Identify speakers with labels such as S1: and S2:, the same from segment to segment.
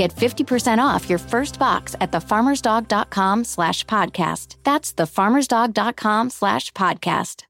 S1: Get 50% off your first box at thefarmersdog.com slash podcast. That's thefarmersdog.com slash podcast.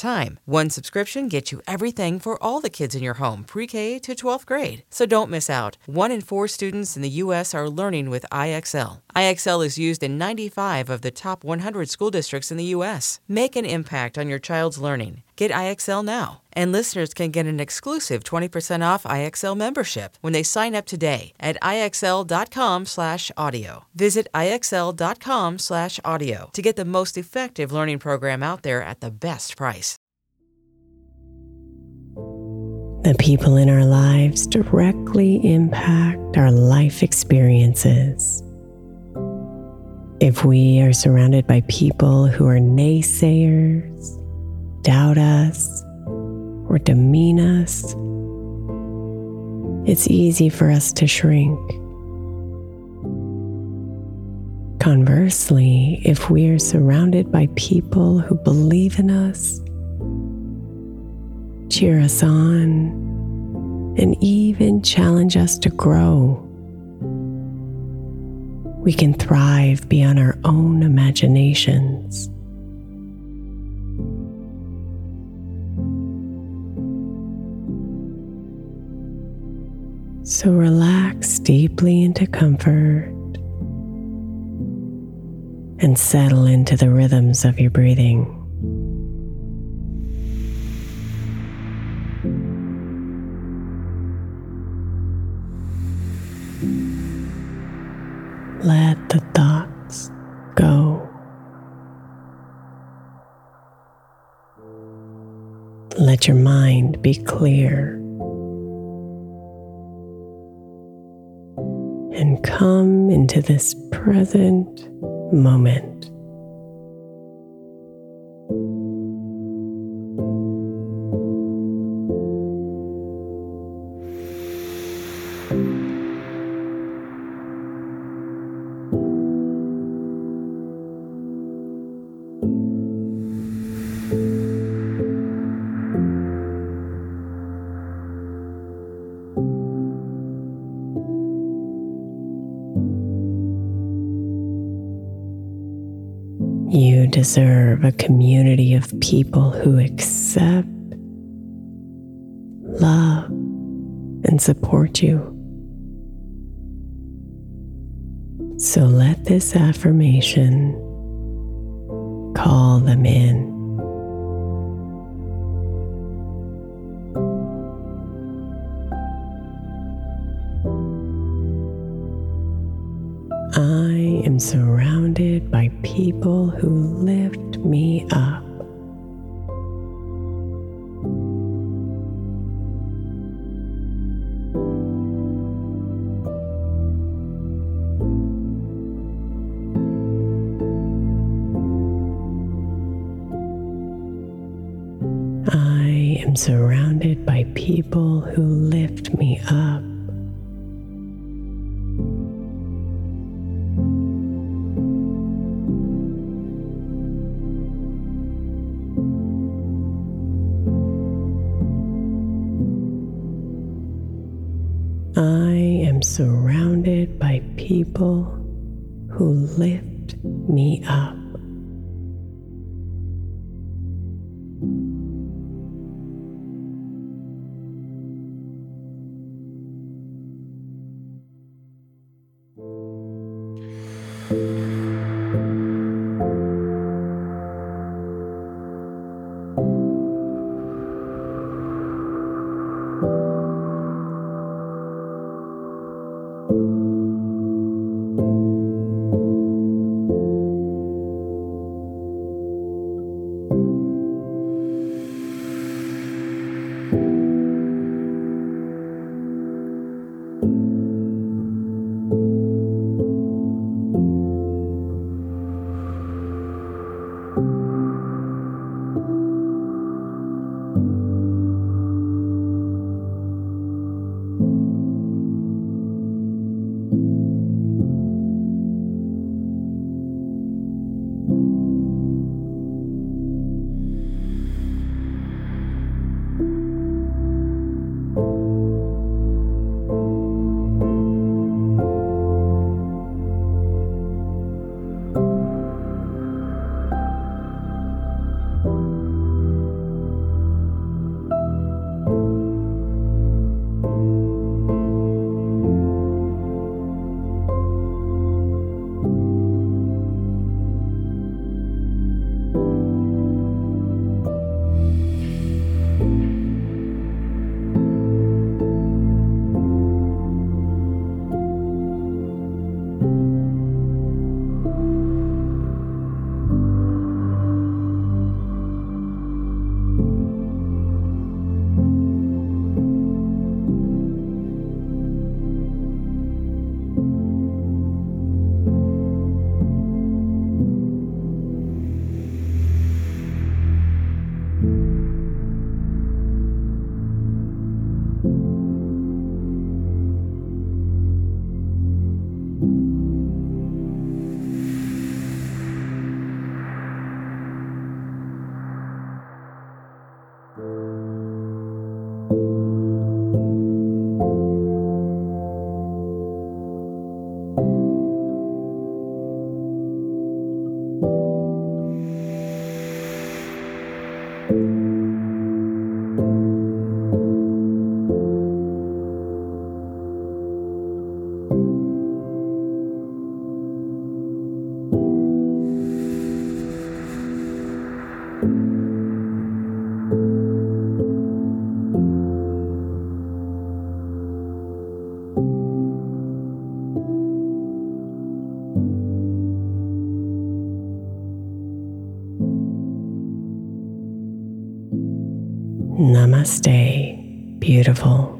S2: time. One subscription gets you everything for all the kids in your home, pre K to 12th grade. So don't miss out. One in four students in the U.S. are learning with IXL. IXL is used in 95 of the top 100 school districts in the U.S. Make an impact on your child's learning. Get IXL now. And listeners can get an exclusive 20% off IXL membership when they sign up today at IXL.com/audio. Visit IXL.com/audio to get the most effective learning program out there at the best price.
S3: The people in our lives directly impact our life experiences. If we are surrounded by people who are naysayers, doubt us, or demean us, it's easy for us to shrink. Conversely, if we are surrounded by people who believe in us, cheer us on, and even challenge us to grow, we can thrive beyond our own imaginations. So relax deeply into comfort and settle into the rhythms of your breathing. Let the thoughts go. Let your mind be clear. And come into this present moment. You deserve a community of people who accept, love, and support you. So let this affirmation call them in. I am surrounded by people who lift me up. Am surrounded by people who lift me up. I am surrounded by people who lift me up. Namaste, beautiful.